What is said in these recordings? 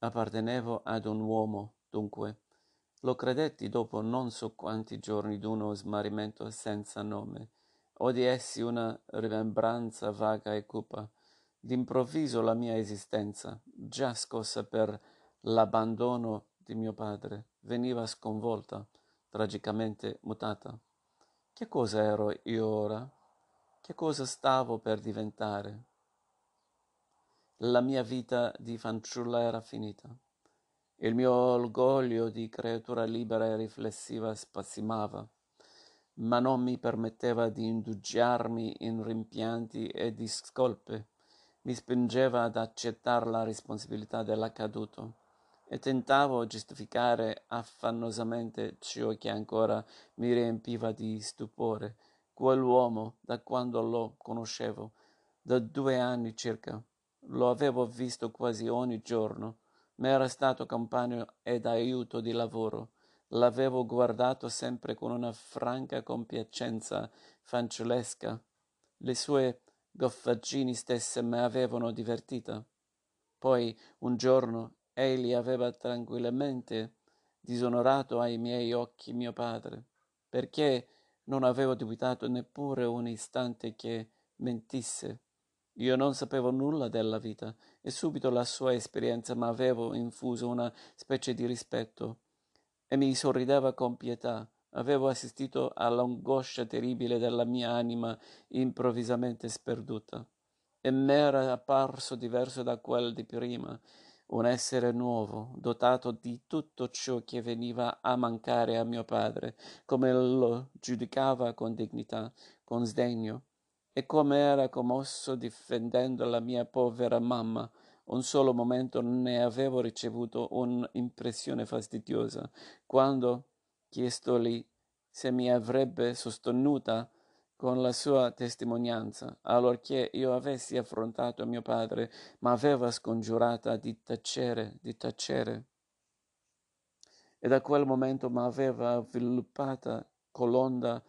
appartenevo ad un uomo, dunque. Lo credetti dopo non so quanti giorni d'uno smarrimento senza nome, o di essi una rimembranza vaga e cupa. D'improvviso la mia esistenza, già scossa per l'abbandono di mio padre, veniva sconvolta, tragicamente mutata. Che cosa ero io ora? Che cosa stavo per diventare? La mia vita di fanciulla era finita. Il mio orgoglio di creatura libera e riflessiva spassimava, ma non mi permetteva di indugiarmi in rimpianti e discolpe. Mi spingeva ad accettare la responsabilità dell'accaduto e tentavo giustificare affannosamente ciò che ancora mi riempiva di stupore. Quell'uomo, da quando lo conoscevo, da due anni circa, lo avevo visto quasi ogni giorno, m'era stato compagno ed aiuto di lavoro, l'avevo guardato sempre con una franca compiacenza fanciullesca. Le sue goffaggini stesse mi avevano divertita. Poi un giorno Egli aveva tranquillamente disonorato ai miei occhi mio padre, perché non avevo dubitato neppure un istante che mentisse. Io non sapevo nulla della vita e subito la sua esperienza m'aveva infuso una specie di rispetto e mi sorrideva con pietà. Avevo assistito all'angoscia terribile della mia anima improvvisamente sperduta e m'era apparso diverso da quel di prima un essere nuovo, dotato di tutto ciò che veniva a mancare a mio padre, come lo giudicava con dignità, con sdegno, e come era commosso difendendo la mia povera mamma. Un solo momento ne avevo ricevuto un'impressione fastidiosa, quando, chiestoli se mi avrebbe sostenuta, con la sua testimonianza, allorché io avessi affrontato mio padre, m'aveva scongiurata di tacere, di tacere. E da quel momento m'aveva avviluppata colonda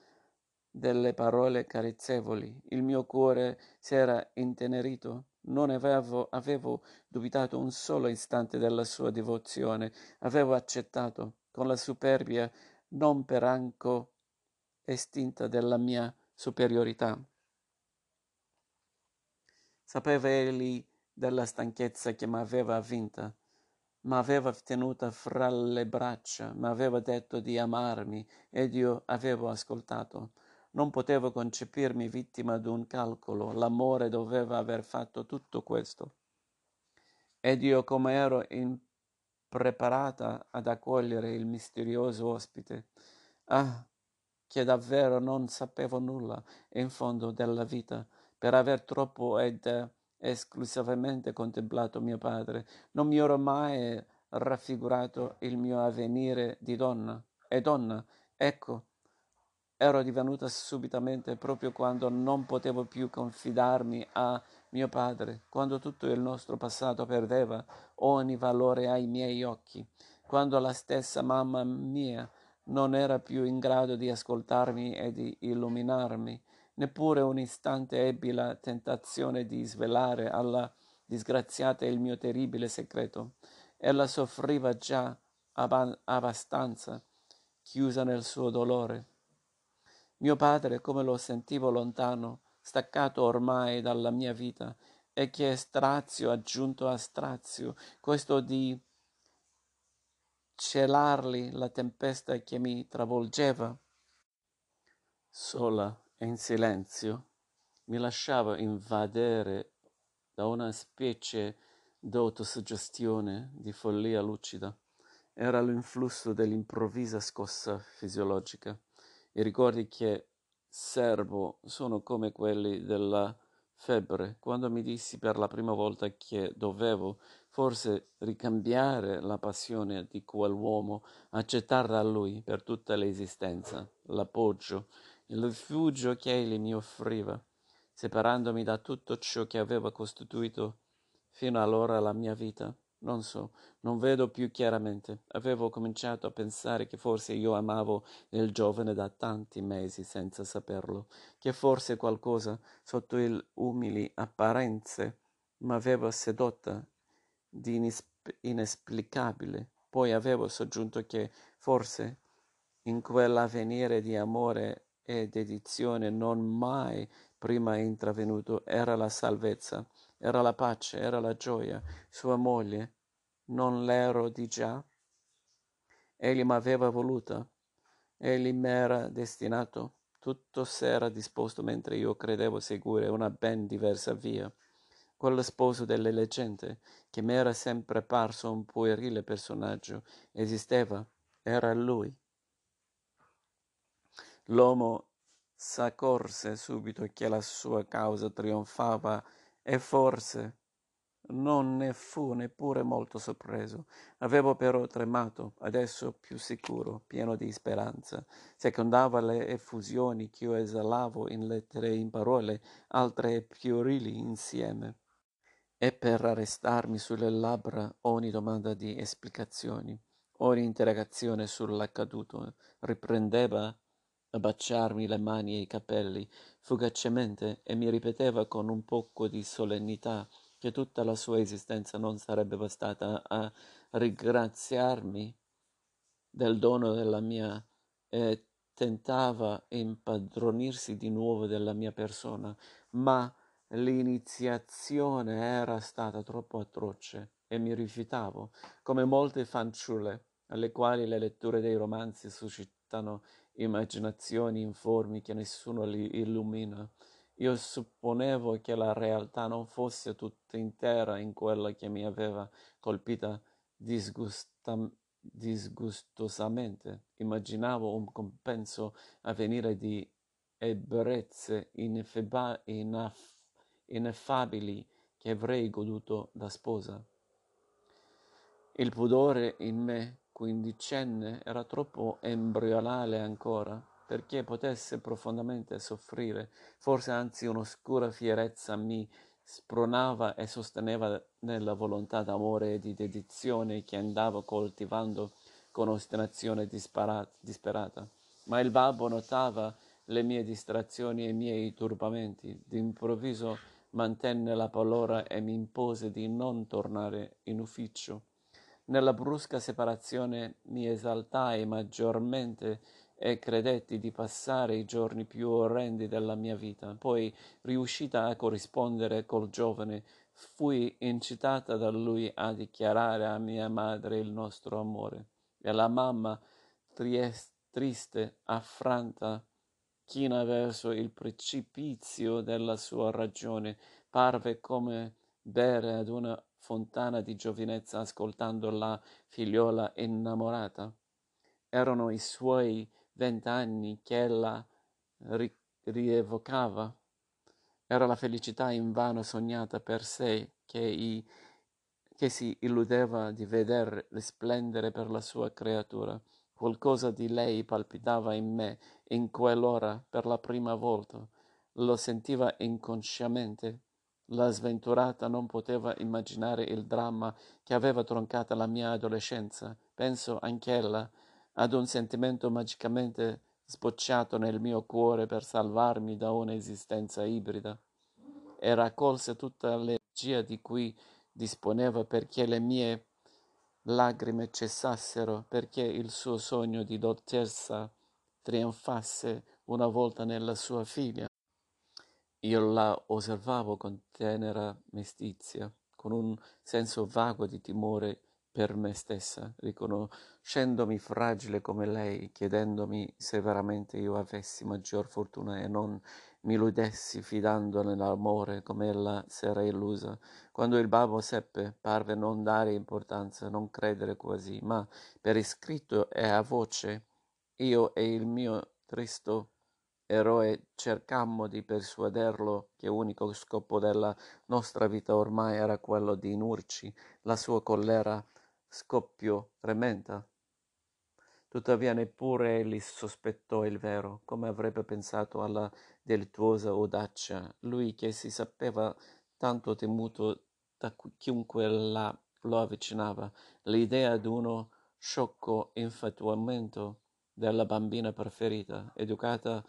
delle parole carezzevoli. Il mio cuore si era intenerito. Non avevo, avevo dubitato un solo istante della sua devozione. Avevo accettato, con la superbia non per anco estinta della mia superiorità. Sapeva egli della stanchezza che m'aveva avvinta, m'aveva tenuta fra le braccia, m'aveva detto di amarmi ed io avevo ascoltato. Non potevo concepirmi vittima d'un calcolo, l'amore doveva aver fatto tutto questo. Ed io come ero impreparata ad accogliere il misterioso ospite. Ah, che davvero non sapevo nulla in fondo della vita, per aver troppo ed esclusivamente contemplato mio padre. Non mi ero mai raffigurato il mio avvenire di donna. E donna, ecco, ero divenuta subitamente proprio quando non potevo più confidarmi a mio padre, quando tutto il nostro passato perdeva ogni valore ai miei occhi, quando la stessa mamma mia non era più in grado di ascoltarmi e di illuminarmi, neppure un istante ebbi la tentazione di svelare alla disgraziata il mio terribile segreto. Ella soffriva già abbastanza, chiusa nel suo dolore. Mio padre, come lo sentivo lontano, staccato ormai dalla mia vita, e che strazio aggiunto a strazio, questo di celarli la tempesta che mi travolgeva. Sola e in silenzio mi lasciava invadere da una specie d'autosuggestione di follia lucida. Era l'influsso dell'improvvisa scossa fisiologica. I ricordi che serbo sono come quelli della febbre, quando mi dissi per la prima volta che dovevo forse ricambiare la passione di quell'uomo, accettar da lui per tutta l'esistenza l'appoggio, il rifugio che egli mi offriva, separandomi da tutto ciò che aveva costituito fino allora la mia vita. Non so, non vedo più chiaramente. Avevo cominciato a pensare che forse io amavo il giovane da tanti mesi senza saperlo, che forse qualcosa sotto le umili apparenze m'aveva sedotta di inesplicabile. Poi avevo soggiunto che forse in quell'avvenire di amore e dedizione non mai prima intravenuto era la salvezza, era la pace, era la gioia. Sua moglie, non l'ero di già? Egli m'aveva voluta, egli m'era destinato. Tutto s'era disposto mentre io credevo seguire una ben diversa via. Quello sposo delle leggende, che m'era sempre parso un puerile personaggio, esisteva, era lui. L'uomo s'accorse subito che la sua causa trionfava e forse non ne fu neppure molto sorpreso. Avevo però tremato, adesso più sicuro, pieno di speranza. Secondava le effusioni ch'io esalavo in lettere e in parole, altre e più rili insieme. E per arrestarmi sulle labbra ogni domanda di esplicazioni, ogni interrogazione sull'accaduto, riprendeva a baciarmi le mani e i capelli fugacemente e mi ripeteva con un poco di solennità che tutta la sua esistenza non sarebbe bastata a ringraziarmi del dono della mia e tentava impadronirsi di nuovo della mia persona, ma l'iniziazione era stata troppo atroce e mi rifiutavo, come molte fanciulle alle quali le letture dei romanzi suscitano immaginazioni informi che nessuno li illumina. Io supponevo che la realtà non fosse tutta intera in quella che mi aveva colpita disgusta- disgustosamente. Immaginavo un compenso a venire di ebbrezze ineffeba- inaff- ineffabili che avrei goduto da sposa. Il pudore in me quindicenne era troppo embrionale ancora perché potesse profondamente soffrire, forse anzi un'oscura fierezza mi spronava e sosteneva nella volontà d'amore e di dedizione che andavo coltivando con ostinazione disperata. Ma il babbo notava le mie distrazioni e i miei turbamenti. D'improvviso mantenne la paura e mi impose di non tornare in ufficio. Nella brusca separazione mi esaltai maggiormente e credetti di passare i giorni più orrendi della mia vita. Poi, riuscita a corrispondere col giovane, fui incitata da lui a dichiarare a mia madre il nostro amore. E la mamma, triste, affranta, china verso il precipizio della sua ragione, parve come bere ad una fontana di giovinezza ascoltando la figliola innamorata. Erano i suoi vent'anni che ella ri- rievocava. Era la felicità invano sognata per sé che, i, che si illudeva di veder risplendere per la sua creatura. Qualcosa di lei palpitava in me in quell'ora per la prima volta. Lo sentiva inconsciamente. La sventurata non poteva immaginare il dramma che aveva troncato la mia adolescenza. Penso anch'ella ad un sentimento magicamente sbocciato nel mio cuore per salvarmi da un'esistenza ibrida e raccolse tutta l'energia di cui disponeva perché le mie lagrime cessassero, perché il suo sogno di dolcezza trionfasse una volta nella sua figlia. Io la osservavo con tenera mestizia, con un senso vago di timore per me stessa, riconoscendomi fragile come lei, chiedendomi se veramente io avessi maggior fortuna e non mi illudessi fidando nell'amore come ella s'era illusa. Quando il babbo seppe, parve non dare importanza, non credere quasi, ma per iscritto e a voce, io e il mio tristo eroe cercammo di persuaderlo che unico scopo della nostra vita ormai era quello di inurci la sua collera scoppio tremenda. Tuttavia neppure egli sospettò il vero, come avrebbe pensato alla delittuosa audacia, lui che si sapeva tanto temuto da chiunque la, lo avvicinava. L'idea d'uno sciocco infatuamento della bambina preferita, educata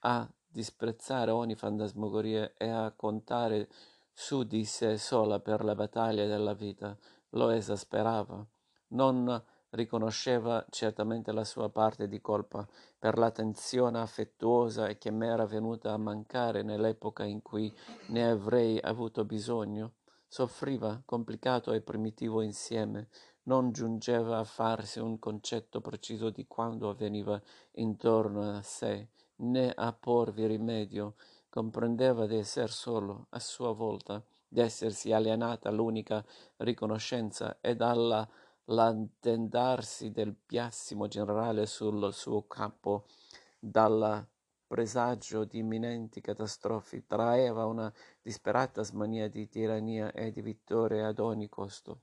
a disprezzare ogni fantasmagoria e a contare su di sé sola per la battaglia della vita, lo esasperava. Non riconosceva certamente la sua parte di colpa per l'attenzione affettuosa che m'era venuta a mancare nell'epoca in cui ne avrei avuto bisogno. Soffriva, complicato e primitivo insieme, non giungeva a farsi un concetto preciso di quanto avveniva intorno a sé, né a porvi rimedio. Comprendeva di esser solo, a sua volta, d'essersi alienata l'unica riconoscenza e dalla l'attendarsi del biasimo generale sul suo capo dal presagio di imminenti catastrofi traeva una disperata smania di tirannia e di vittoria ad ogni costo.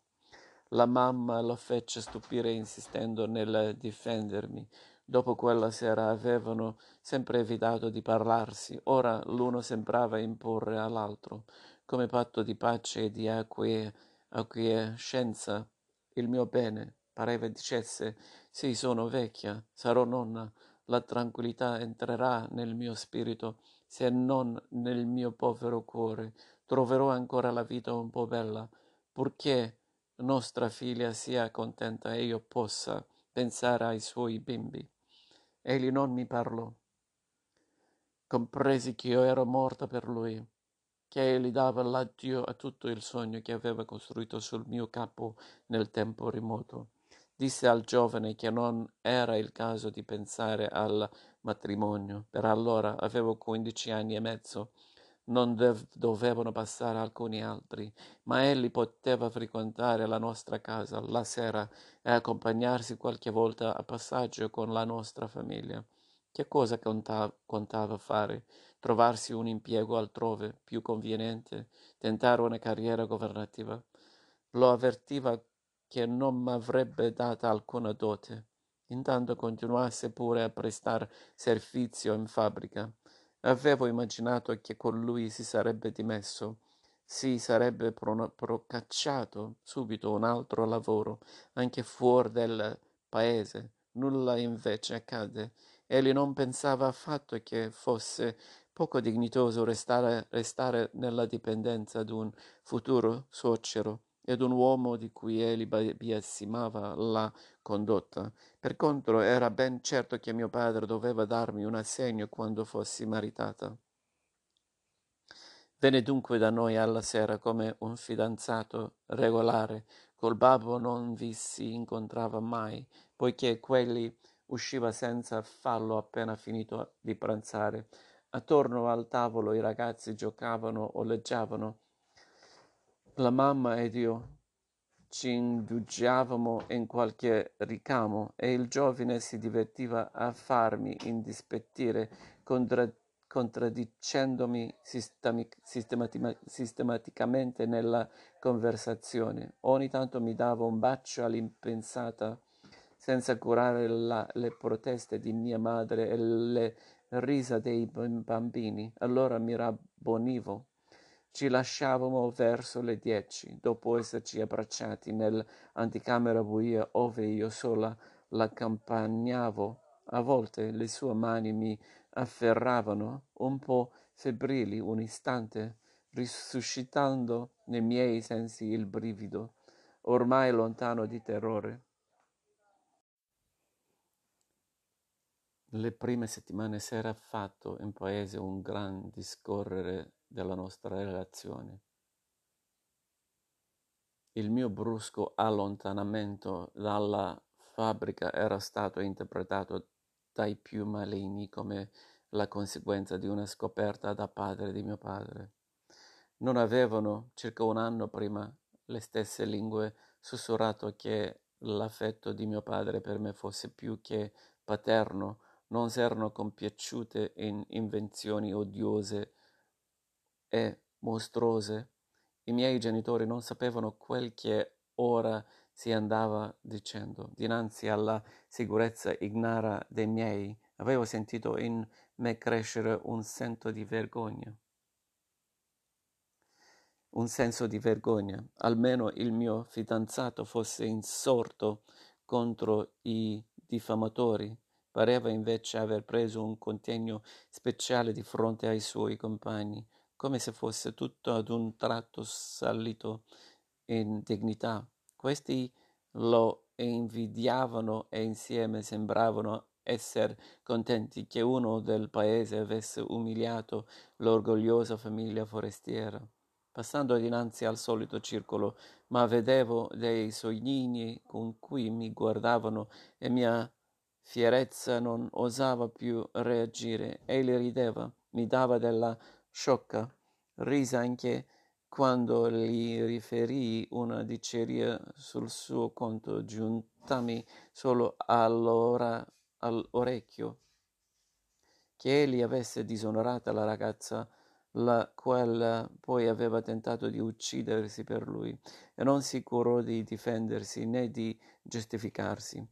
La mamma lo fece stupire insistendo nel difendermi. Dopo quella sera avevano sempre evitato di parlarsi, ora l'uno sembrava imporre all'altro, come patto di pace e di acquiescenza, il mio bene. Pareva dicesse, sì, sono vecchia, sarò nonna, la tranquillità entrerà nel mio spirito, se non nel mio povero cuore. Troverò ancora la vita un po' bella, purché nostra figlia sia contenta e io possa pensare ai suoi bimbi. Egli non mi parlò. Compresi che io ero morta per lui, che egli dava l'addio a tutto il sogno che aveva costruito sul mio capo nel tempo remoto. Disse al giovane che non era il caso di pensare al matrimonio. Per allora avevo quindici anni e mezzo non dev- dovevano passare alcuni altri, ma egli poteva frequentare la nostra casa la sera e accompagnarsi qualche volta a passaggio con la nostra famiglia. Che cosa contava, contava fare? Trovarsi un impiego altrove, più conveniente, tentare una carriera governativa. Lo avvertiva che non m'avrebbe data alcuna dote. Intanto continuasse pure a prestar servizio in fabbrica. Avevo immaginato che con lui si sarebbe dimesso, si sarebbe procacciato subito un altro lavoro, anche fuori del paese. Nulla invece accade. Egli non pensava affatto che fosse poco dignitoso restare, restare nella dipendenza d'un futuro suocero ed un uomo di cui egli biasimava la condotta. Per contro era ben certo che mio padre doveva darmi un assegno quando fossi maritata. Venne dunque da noi alla sera come un fidanzato regolare. Col babbo non vi si incontrava mai, poiché quelli usciva senza farlo appena finito di pranzare. Attorno al tavolo i ragazzi giocavano o leggiavano la mamma ed io ci indugiavamo in qualche ricamo e il giovine si divertiva a farmi indispettire contra- contraddicendomi sistemic- sistematima- sistematicamente nella conversazione. Ogni tanto mi dava un bacio all'impensata senza curare la, le proteste di mia madre e le risa dei bambini. Allora mi rabbonivo ci lasciavamo verso le dieci, dopo esserci abbracciati nell'anticamera buia ove io sola l'accompagnavo. A volte le sue mani mi afferravano, un po' febbrili un istante, risuscitando nei miei sensi il brivido, ormai lontano di terrore. Le prime settimane s'era fatto in paese un gran discorrere della nostra relazione. Il mio brusco allontanamento dalla fabbrica era stato interpretato dai più maligni come la conseguenza di una scoperta da padre di mio padre. Non avevano, circa un anno prima, le stesse lingue sussurrato che l'affetto di mio padre per me fosse più che paterno, non s'erano compiaciute in invenzioni odiose e mostruose. I miei genitori non sapevano quel che ora si andava dicendo. Dinanzi alla sicurezza ignara dei miei, avevo sentito in me crescere un senso di vergogna. Un senso di vergogna. Almeno il mio fidanzato fosse insorto contro i diffamatori. Pareva invece aver preso un contegno speciale di fronte ai suoi compagni come se fosse tutto ad un tratto salito in dignità. Questi lo invidiavano e insieme sembravano esser contenti che uno del paese avesse umiliato l'orgogliosa famiglia forestiera. Passando dinanzi al solito circolo, ma vedevo dei sognini con cui mi guardavano e mia fierezza non osava più reagire. Egli rideva, mi dava della sciocca risa anche quando gli riferii una diceria sul suo conto, giuntami solo allora all'orecchio che egli avesse disonorata la ragazza la quale poi aveva tentato di uccidersi per lui e non si curò di difendersi né di giustificarsi.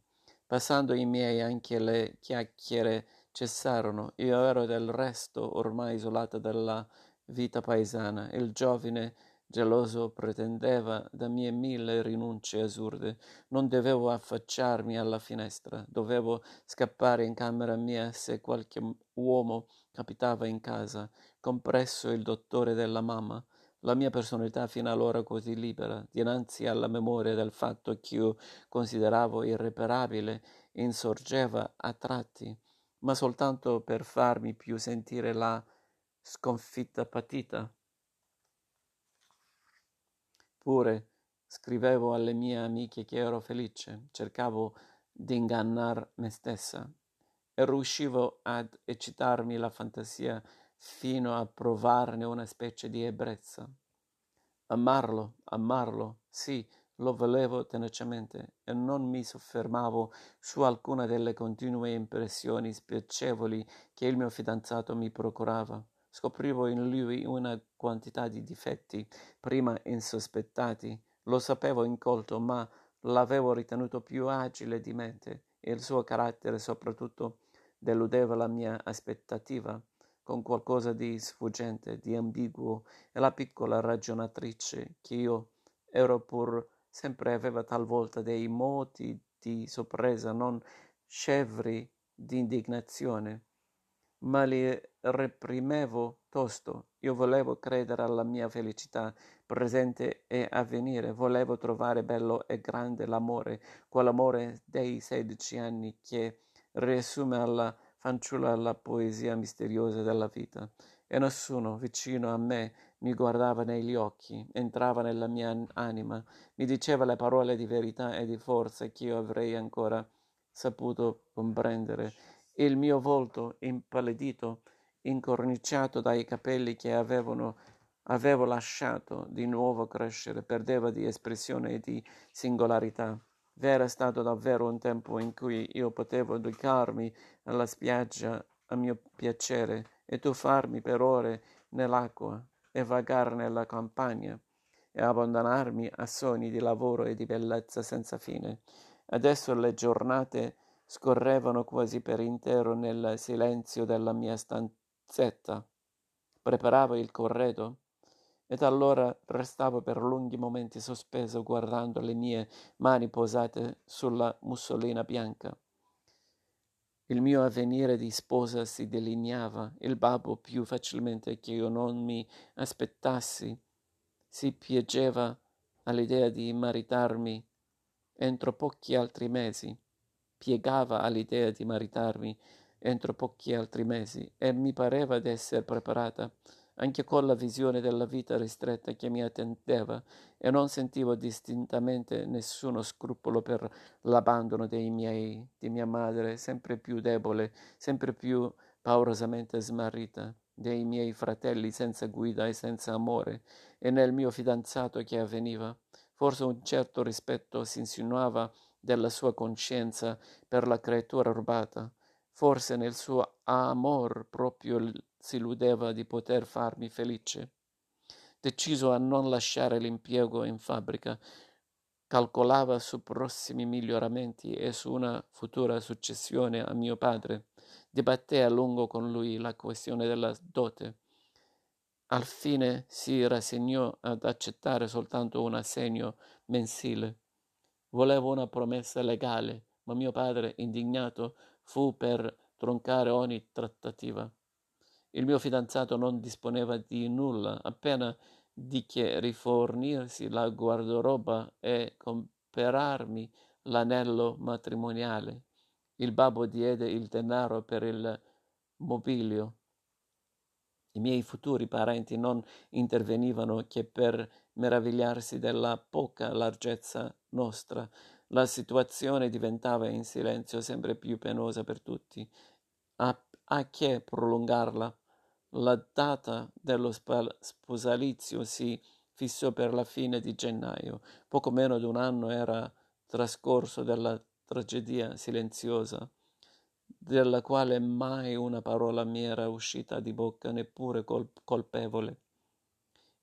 Passando i miei anche le chiacchiere cessarono. Io ero del resto ormai isolata dalla vita paesana. Il giovine geloso pretendeva da mie mille rinunce assurde. Non dovevo affacciarmi alla finestra, dovevo scappare in camera mia se qualche uomo capitava in casa, compresso il dottore della mamma. La mia personalità fino allora così libera, dinanzi alla memoria del fatto che io consideravo irreparabile, insorgeva a tratti, ma soltanto per farmi più sentire la sconfitta patita. Pure scrivevo alle mie amiche che ero felice, cercavo di ingannar me stessa e riuscivo ad eccitarmi la fantasia fino a provarne una specie di ebbrezza. Amarlo, amarlo, sì, lo volevo tenacemente e non mi soffermavo su alcuna delle continue impressioni spiacevoli che il mio fidanzato mi procurava. Scoprivo in lui una quantità di difetti, prima insospettati. Lo sapevo incolto, ma l'avevo ritenuto più agile di mente e il suo carattere soprattutto deludeva la mia aspettativa con qualcosa di sfuggente, di ambiguo, e la piccola ragionatrice che io ero pur sempre aveva talvolta dei moti di sorpresa non scevri di indignazione ma li reprimevo tosto. Io volevo credere alla mia felicità presente e a venire, volevo trovare bello e grande l'amore, quell'amore dei sedici anni che riassume alla fanciulla la poesia misteriosa della vita. E nessuno vicino a me mi guardava negli occhi, entrava nella mia anima, mi diceva le parole di verità e di forza che io avrei ancora saputo comprendere il mio volto impallidito, incorniciato dai capelli che avevano, avevo lasciato di nuovo crescere, perdeva di espressione e di singolarità. V'era stato davvero un tempo in cui io potevo ducarmi alla spiaggia a mio piacere e tuffarmi per ore nell'acqua e vagare nella campagna e abbandonarmi a sogni di lavoro e di bellezza senza fine. Adesso le giornate scorrevano quasi per intero nel silenzio della mia stanzetta. Preparavo il corredo ed allora restavo per lunghi momenti sospeso guardando le mie mani posate sulla mussolina bianca. Il mio avvenire di sposa si delineava, il babbo più facilmente che io non mi aspettassi. Si piegeva all'idea di maritarmi entro pochi altri mesi. Piegava all'idea di maritarmi entro pochi altri mesi e mi pareva d'esser preparata anche con la visione della vita ristretta che mi attendeva e non sentivo distintamente nessuno scrupolo per l'abbandono dei miei, di mia madre, sempre più debole, sempre più paurosamente smarrita, dei miei fratelli senza guida e senza amore, e nel mio fidanzato che avveniva. Forse un certo rispetto si insinuava della sua coscienza per la creatura rubata. Forse nel suo amor proprio si illudeva di poter farmi felice. Deciso a non lasciare l'impiego in fabbrica, calcolava su prossimi miglioramenti e su una futura successione a mio padre. Dibatté a lungo con lui la questione della dote. Al fine si rassegnò ad accettare soltanto un assegno mensile. Volevo una promessa legale, ma mio padre, indignato, fu per troncare ogni trattativa. Il mio fidanzato non disponeva di nulla, appena di che rifornirsi la guardaroba e comperarmi l'anello matrimoniale. Il babbo diede il denaro per il mobilio. I miei futuri parenti non intervenivano che per meravigliarsi della poca larghezza nostra. La situazione diventava in silenzio sempre più penosa per tutti. A, a che prolungarla? La data dello sposalizio si fissò per la fine di gennaio. Poco meno di un anno era trascorso dalla tragedia silenziosa della quale mai una parola mi era uscita di bocca, neppure col- colpevole.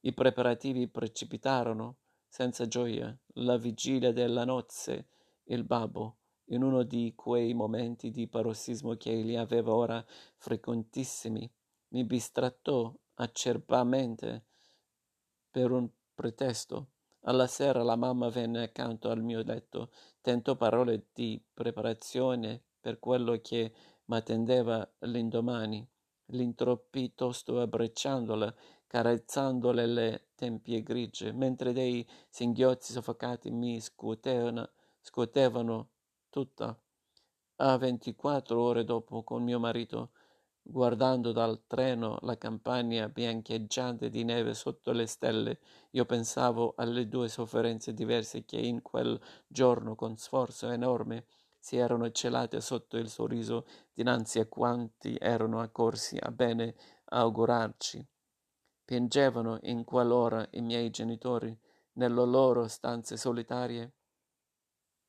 I preparativi precipitarono, senza gioia, la vigilia della nozze, il babbo, in uno di quei momenti di parossismo che egli aveva ora frequentissimi, mi bistrattò acerbamente per un pretesto. Alla sera la mamma venne accanto al mio letto, tentò parole di preparazione per quello che m'attendeva l'indomani. L'introppì tosto abbracciandola, carezzandole le tempie grigie, mentre dei singhiozzi soffocati mi scuotevano, scuotevano tutta. A ventiquattro ore dopo, con mio marito, guardando dal treno la campagna biancheggiante di neve sotto le stelle, io pensavo alle due sofferenze diverse che in quel giorno, con sforzo enorme, si erano celate sotto il sorriso dinanzi a quanti erano accorsi a bene augurarci. Piangevano in quell'ora i miei genitori nelle loro stanze solitarie.